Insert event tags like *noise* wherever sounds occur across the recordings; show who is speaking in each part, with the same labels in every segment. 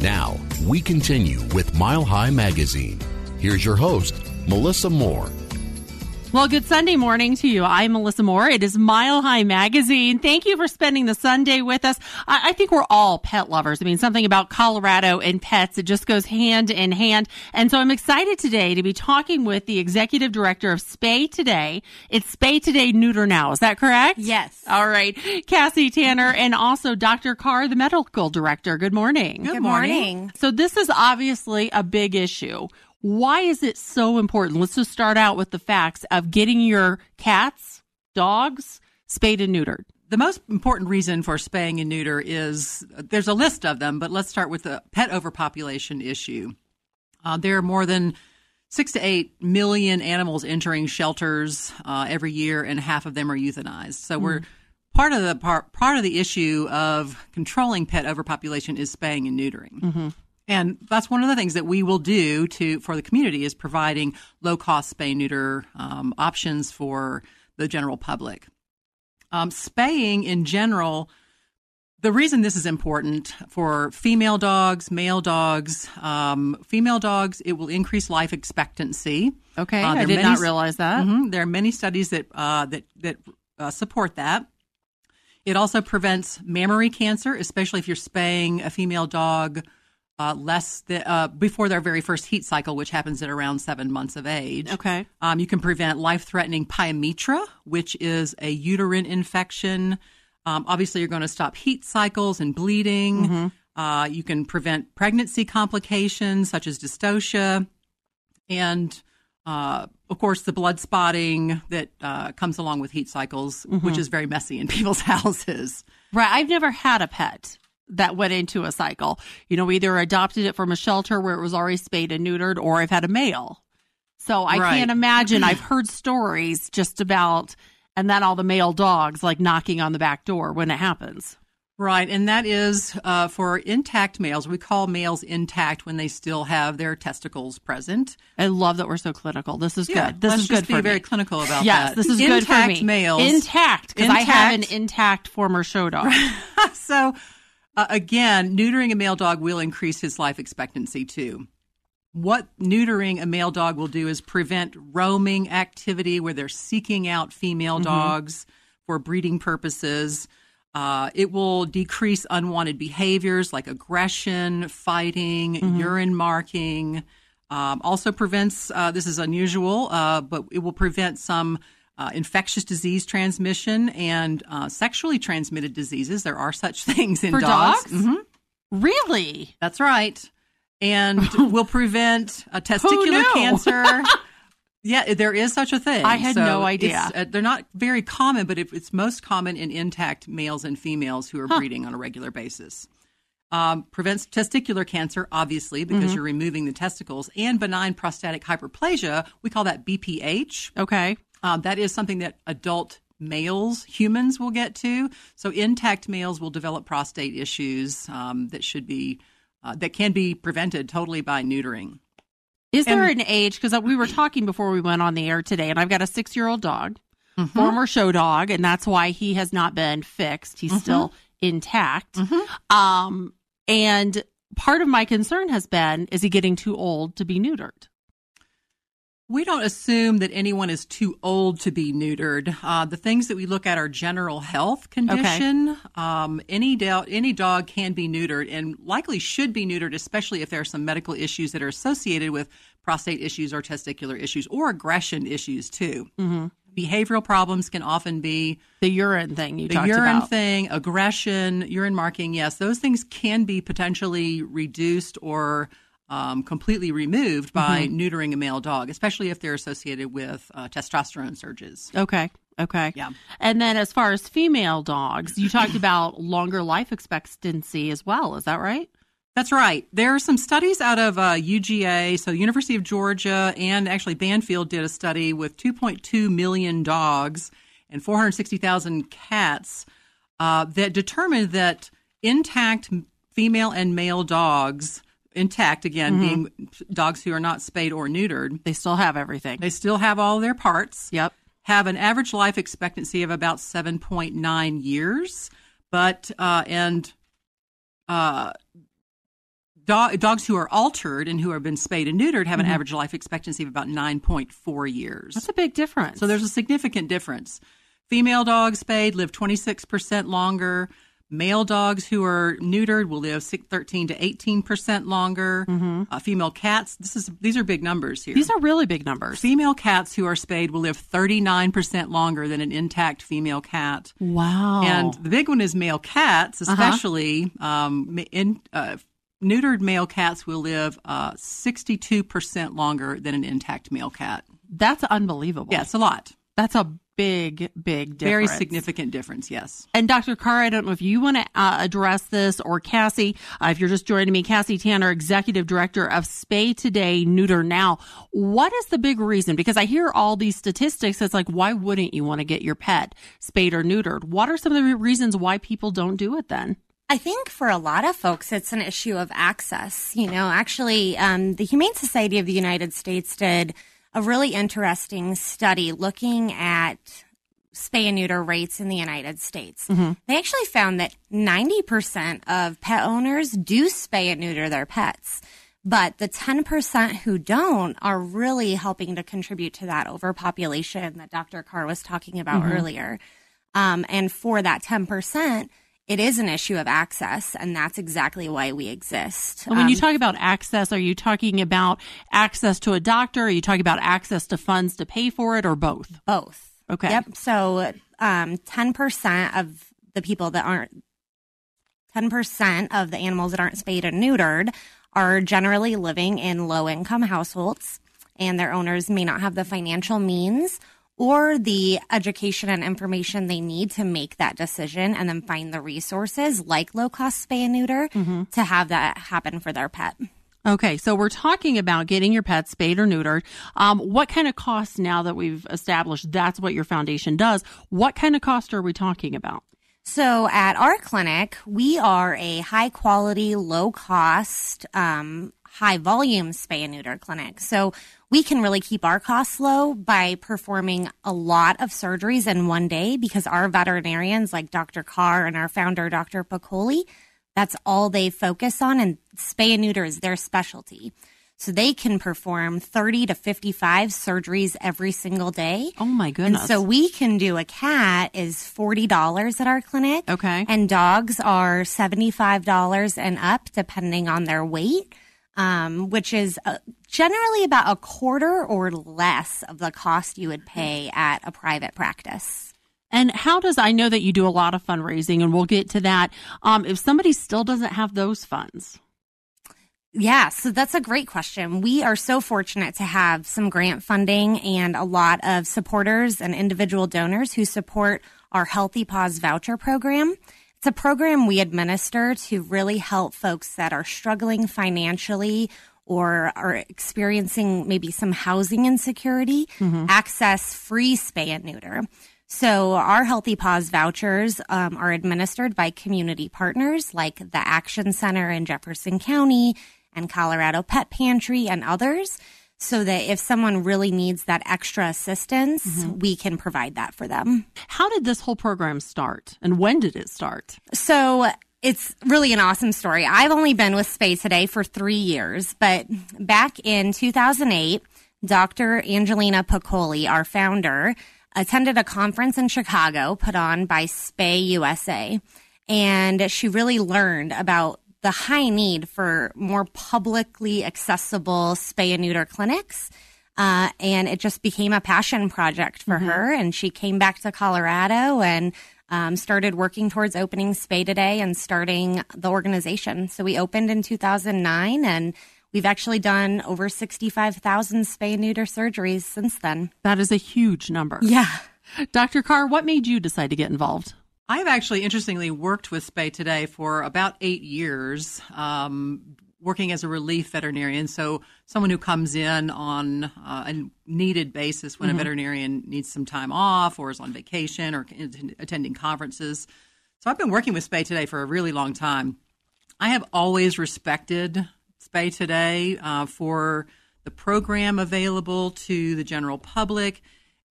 Speaker 1: Now, we continue with Mile High Magazine. Here's your host, Melissa Moore.
Speaker 2: Well, good Sunday morning to you. I'm Melissa Moore. It is Mile High Magazine. Thank you for spending the Sunday with us. I, I, think we're all pet lovers. I mean, something about Colorado and pets, it just goes hand in hand. And so I'm excited today to be talking with the executive director of Spay Today. It's Spay Today Neuter Now. Is that correct?
Speaker 3: Yes.
Speaker 2: All right. Cassie Tanner and also Dr. Carr, the medical director. Good morning.
Speaker 3: Good, good morning. morning.
Speaker 2: So this is obviously a big issue. Why is it so important? Let's just start out with the facts of getting your cats, dogs, spayed and neutered.
Speaker 4: The most important reason for spaying and neuter is there's a list of them, but let's start with the pet overpopulation issue. Uh, there are more than six to eight million animals entering shelters uh, every year, and half of them are euthanized. So mm. we're part of the part part of the issue of controlling pet overpopulation is spaying and neutering. Mm-hmm. And that's one of the things that we will do to for the community is providing low cost spay neuter um, options for the general public. Um, spaying in general, the reason this is important for female dogs, male dogs, um, female dogs, it will increase life expectancy.
Speaker 2: Okay, uh, I did many, not realize that.
Speaker 4: Mm-hmm, there are many studies that uh, that that uh, support that. It also prevents mammary cancer, especially if you're spaying a female dog uh, less the, uh, before their very first heat cycle, which happens at around seven months of age.
Speaker 2: Okay.
Speaker 4: Um, you can prevent life threatening pyometra, which is a uterine infection. Um, obviously, you're going to stop heat cycles and bleeding. Mm-hmm. Uh, you can prevent pregnancy complications such as dystocia. And uh, of course, the blood spotting that uh, comes along with heat cycles, mm-hmm. which is very messy in *laughs* people's houses.
Speaker 2: Right. I've never had a pet that went into a cycle. You know, either adopted it from a shelter where it was already spayed and neutered, or I've had a male. So I right. can't imagine. I've *clears throat* heard stories just about, and then all the male dogs like knocking on the back door when it happens.
Speaker 4: Right, and that is uh, for intact males. We call males intact when they still have their testicles present.
Speaker 2: I love that we're so clinical. This is
Speaker 4: yeah,
Speaker 2: good. This
Speaker 4: is
Speaker 2: good
Speaker 4: be
Speaker 2: for
Speaker 4: very
Speaker 2: me.
Speaker 4: clinical about
Speaker 2: yes,
Speaker 4: that.
Speaker 2: this is
Speaker 4: intact
Speaker 2: good for me.
Speaker 4: males.
Speaker 2: Intact, because I have an intact former show dog. *laughs*
Speaker 4: so uh, again, neutering a male dog will increase his life expectancy too. What neutering a male dog will do is prevent roaming activity where they're seeking out female mm-hmm. dogs for breeding purposes. Uh, it will decrease unwanted behaviors like aggression, fighting, mm-hmm. urine marking. Um, also prevents, uh, this is unusual, uh, but it will prevent some uh, infectious disease transmission and uh, sexually transmitted diseases. There are such *laughs* things in
Speaker 2: For
Speaker 4: dogs.
Speaker 2: dogs? Mm-hmm. Really?
Speaker 4: That's right. And *laughs* will prevent a testicular cancer. *laughs* yeah, there is such a thing.
Speaker 2: I had so no idea.
Speaker 4: Uh, they're not very common, but it, it's most common in intact males and females who are huh. breeding on a regular basis. Um, prevents testicular cancer, obviously, because mm-hmm. you're removing the testicles, and benign prostatic hyperplasia. We call that BPH.
Speaker 2: Okay.
Speaker 4: Um, that is something that adult males, humans, will get to. So intact males will develop prostate issues um, that should be uh, that can be prevented totally by neutering.
Speaker 2: Is and, there an age? Because we were talking before we went on the air today, and I've got a six-year-old dog, mm-hmm. former show dog, and that's why he has not been fixed. He's mm-hmm. still intact. Mm-hmm. Um, and part of my concern has been: is he getting too old to be neutered?
Speaker 4: We don't assume that anyone is too old to be neutered. Uh, the things that we look at are general health condition. Okay. Um, any, do- any dog can be neutered and likely should be neutered, especially if there are some medical issues that are associated with prostate issues or testicular issues or aggression issues too. Mm-hmm. Behavioral problems can often be
Speaker 2: the urine thing you talked about.
Speaker 4: the
Speaker 2: talked
Speaker 4: urine
Speaker 2: about.
Speaker 4: thing, aggression, urine marking. Yes, those things can be potentially reduced or um, completely removed by mm-hmm. neutering a male dog, especially if they're associated with uh, testosterone surges.
Speaker 2: Okay. Okay.
Speaker 4: Yeah.
Speaker 2: And then as far as female dogs, you talked *coughs* about longer life expectancy as well. Is that right?
Speaker 4: That's right. There are some studies out of uh, UGA, so University of Georgia, and actually Banfield did a study with 2.2 million dogs and 460,000 cats uh, that determined that intact female and male dogs intact again mm-hmm. being dogs who are not spayed or neutered
Speaker 2: they still have everything
Speaker 4: they still have all their parts
Speaker 2: yep
Speaker 4: have an average life expectancy of about 7.9 years but uh, and uh, dog, dogs who are altered and who have been spayed and neutered have an average life expectancy of about 9.4 years.
Speaker 2: That's a big difference.
Speaker 4: So there's a significant difference. Female dogs spayed live 26% longer. Male dogs who are neutered will live six- 13 to 18% longer. Uh, female cats, this is these are big numbers here.
Speaker 2: These are really big numbers.
Speaker 4: female cats who are spayed will live 39% longer than an intact female cat.
Speaker 2: Wow.
Speaker 4: And the big one is male cats,
Speaker 2: Uh-huh.
Speaker 4: especially um, in, uh, neutered male cats will live uh, 62% longer than an intact male cat.
Speaker 2: that's unbelievable.
Speaker 4: Yeah, it's a lot.
Speaker 2: That's a big, big difference.
Speaker 4: Very significant difference, yes.
Speaker 2: And Dr. Carr, I don't know if you want to uh, address this or Cassie, uh, if you're just joining me, Cassie Tanner, Executive Director of Spay Today, Neuter Now. What is the big reason? Because I hear all these statistics. It's like, why wouldn't you want to get your pet spayed or neutered? What are some of the reasons why people don't do it then?
Speaker 3: I think for a lot of folks, it's an issue of access. You know, actually, um, the Humane Society of the United States did a really interesting study looking at spay and neuter rates in the United States. They actually found that 90% of pet owners do spay and neuter their pets. But the 10% who don't are really helping to contribute to that overpopulation that Dr. Carr was talking about earlier. Um, and for that 10%, it is an issue of access, and that's exactly why we exist.
Speaker 2: And when you
Speaker 3: Um,
Speaker 2: talk about access, are you talking about access to a doctor? Are you talking about access to funds to pay for it or both?
Speaker 3: both.
Speaker 2: Okay.
Speaker 3: Yep. So, um, 10% of the people that aren't, 10% of the animals that aren't spayed and neutered are generally living in low income households, and their owners may not have the financial means or the education and information they need to make that decision and then find the resources like low cost spay and neuter to have that happen for their pet.
Speaker 2: Okay, so we're talking about getting your pet spayed or neutered. Um, what kind of costs now that we've established that's what your foundation does? What kind of cost are we talking about?
Speaker 3: So at our clinic, we are a high quality, low cost, um, high volume spay and neuter clinic. So we can really keep our costs low by performing a lot of surgeries in one day because our veterinarians like Dr. Carr and our founder, Dr. Piccoli, that's all they focus on and spay and neuter is their specialty. So they can perform 30 to 55 surgeries every single day.
Speaker 2: Oh my
Speaker 3: And
Speaker 2: goodness!
Speaker 3: so we can do a cat is forty dollars at our clinic.
Speaker 2: Okay.
Speaker 3: And dogs are seventy five dollars and up, depending on their weight, um, which is uh, generally about a quarter or less of the cost you would pay at a private practice.
Speaker 2: and how does I know that you do a lot of fundraising, and we'll get to that. Um, if somebody still doesn't have those funds,
Speaker 3: Yeah, so that's a great question. We are so fortunate to have some grant funding and a lot of supporters and individual donors who support our Healthy Paws voucher program. It's a program we administer to really help folks that are struggling financially or are experiencing maybe some housing insecurity access free spay and neuter. So our Healthy Paws vouchers um, are administered by community partners like the Action Center in Jefferson County and Colorado Pet Pantry and others. So that if someone really needs that extra assistance, mm-hmm. we can provide that for them.
Speaker 2: how did this whole program start, and when did it start?
Speaker 3: So it's really an awesome story. I've only been with Spay Today for three years, but back in 2008, Dr. Angelina Piccoli, our founder, attended a conference in Chicago put on by Spay USA. And she really learned about the high need for more publicly accessible spay and neuter clinics. Uh, and it just became a passion project for her. And she came back to Colorado and um, started working towards opening Spay Today and starting the organization. So we opened in 2009 and we've actually done over 65,000 spay and neuter surgeries since then.
Speaker 2: That is a huge number.
Speaker 3: Yeah.
Speaker 2: Dr. Carr, what made you decide to get involved?
Speaker 4: I've actually interestingly worked with Spay Today for about eight years, um, working as a relief veterinarian. So, someone who comes in on uh, a needed basis when a veterinarian needs some time off or is on vacation or attend- attending conferences. So, I've been working with Spay Today for a really long time. I have always respected Spay Today uh, for the program available to the general public.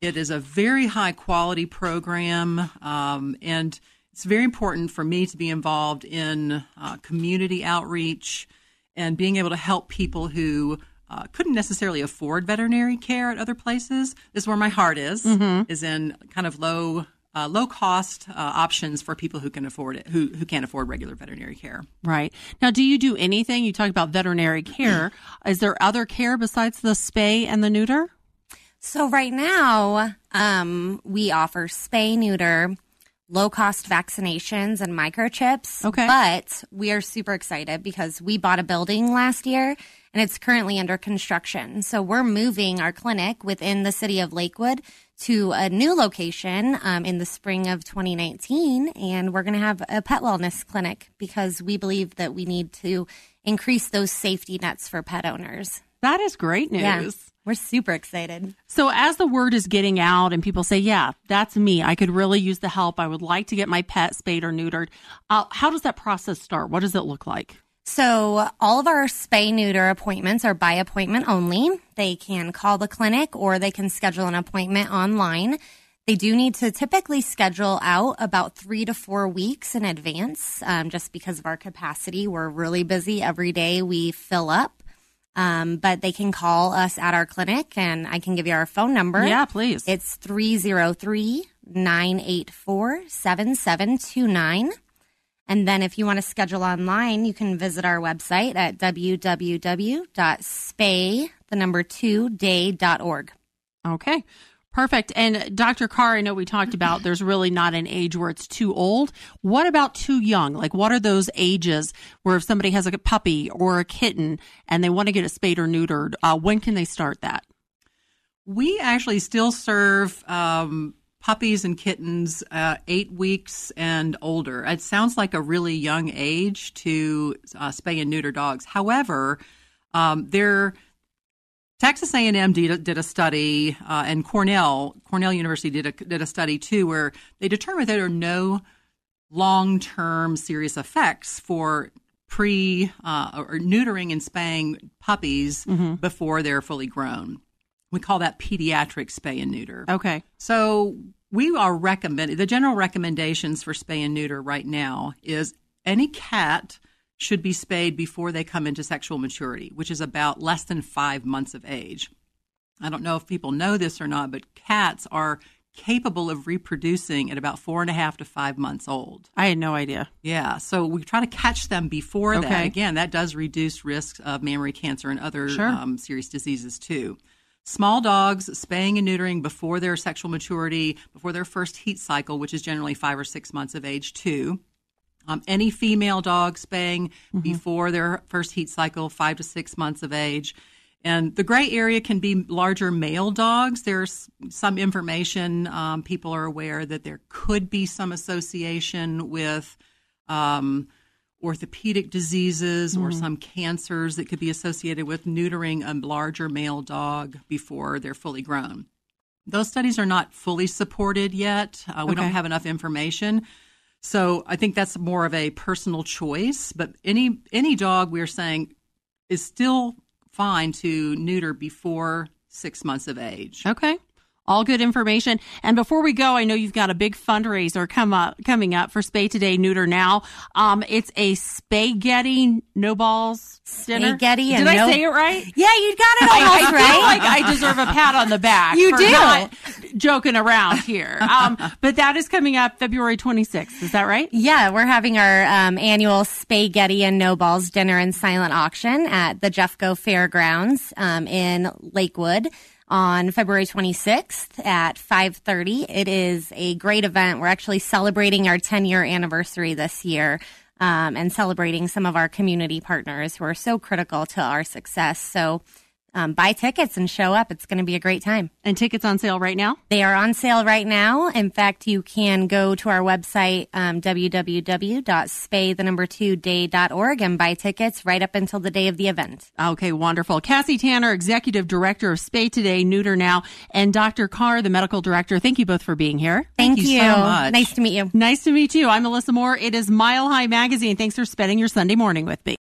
Speaker 4: It is a very high quality program, um, and it's very important for me to be involved in uh, community outreach and being able to help people who uh, couldn't necessarily afford veterinary care at other places. This is where my heart is, is in kind of low. Uh, low cost uh, options for people who can afford it, who who can't afford regular veterinary care.
Speaker 2: Right. Now, do you do anything? You talk about veterinary care. *clears throat* Is there other care besides the spay and the neuter?
Speaker 3: So right now, um, we offer spay, neuter, low cost vaccinations and microchips.
Speaker 2: Okay.
Speaker 3: But we are super excited because we bought a building last year and it's currently under construction. So we're moving our clinic within the city of Lakewood to a new location um, in the spring of 2019. And we're going to have a pet wellness clinic because we believe that we need to increase those safety nets for pet owners.
Speaker 2: That is great news.
Speaker 3: Yeah. We're super excited.
Speaker 2: So, as the word is getting out and people say, yeah, that's me, I could really use the help. I would like to get my pet spayed or neutered. Uh, how does that process start? What does it look like?
Speaker 3: So, all of our spay neuter appointments are by appointment only. They can call the clinic or they can schedule an appointment online. They do need to typically schedule out about three to four weeks in advance um, just because of our capacity. We're really busy every day, we fill up. Um, but they can call us at our clinic and I can give you our phone number.
Speaker 2: Yeah, please.
Speaker 3: It's 303 984 7729. And then if you want to schedule online, you can visit our website at www.spay, the number two, day.org.
Speaker 2: Okay. Perfect. And Dr. Carr, I know we talked about there's really not an age where it's too old. What about too young? Like, what are those ages where if somebody has a puppy or a kitten and they want to get it spayed or neutered, uh, when can they start that?
Speaker 4: We actually still serve um, puppies and kittens uh, eight weeks and older. It sounds like a really young age to uh, spay and neuter dogs. However, um, they're Texas A&M did a, did a study, uh, and Cornell Cornell University did a did a study too, where they determined there are no long term serious effects for pre uh, or neutering and spaying puppies before they're fully grown. We call that pediatric spay and neuter.
Speaker 2: Okay.
Speaker 4: So we are recommending the general recommendations for spay and neuter right now is any cat should be spayed before they come into sexual maturity, which is about less than five months of age. I don't know if people know this or not, but cats are capable of reproducing at about four and a half to five months old.
Speaker 2: I had no idea.
Speaker 4: Yeah, so we try to catch them before that. Again, that does reduce risks of mammary cancer and other
Speaker 2: Sure.
Speaker 4: um, serious diseases too. Small dogs, spaying and neutering before their sexual maturity, before their first heat cycle, which is generally five or six months of age too. Um, any female dog spaying before their first heat cycle, five to six months of age. And the gray area can be larger male dogs. There's some information, um, people are aware that there could be some association with um, orthopedic diseases or some cancers that could be associated with neutering a larger male dog before they're fully grown. Those studies are not fully supported yet. Uh, we
Speaker 2: Okay.
Speaker 4: don't have enough information. So I think that's more of a personal choice. But any any dog we're saying is still fine to neuter before six months of age.
Speaker 2: Okay. All good information. And before we go, I know you've got a big fundraiser come up, coming up for Spay Today, Neuter Now. Um, it's a spaghetti no balls dinner.
Speaker 3: Spaghetti
Speaker 2: Did
Speaker 3: and
Speaker 2: I
Speaker 3: no-
Speaker 2: say it right?
Speaker 3: Yeah, you got it
Speaker 2: I, I feel like I deserve a pat on the back.
Speaker 3: You
Speaker 2: for
Speaker 3: do.
Speaker 2: not joking around here. *laughs* Um, but that is coming up February 26th. Is that right?
Speaker 3: Yeah, we're having our um, annual Spaghetti and No Balls dinner and silent auction at the Jeffco Fairgrounds um, in Lakewood on February 26th at 5:30. It is a great event. We're actually celebrating our 10 year anniversary this year. Um, and celebrating some of our community partners who are so critical to our success. So, um, buy tickets and show up. It's going to be a great time.
Speaker 2: And tickets on sale right now?
Speaker 3: They are on sale right now. In fact, you can go to our website, um, www.spay2day.org and buy tickets right up until the day of the event.
Speaker 2: Okay, wonderful. Cassie Tanner, Executive Director of Spay Today, Neuter Now, and Dr. Carr, the Medical Director. Thank you both for being here.
Speaker 3: Thank,
Speaker 4: you so much.
Speaker 3: Nice to meet you.
Speaker 2: Nice to meet you. I'm Melissa Moore. It is Mile High Magazine. Thanks for spending your Sunday morning with me.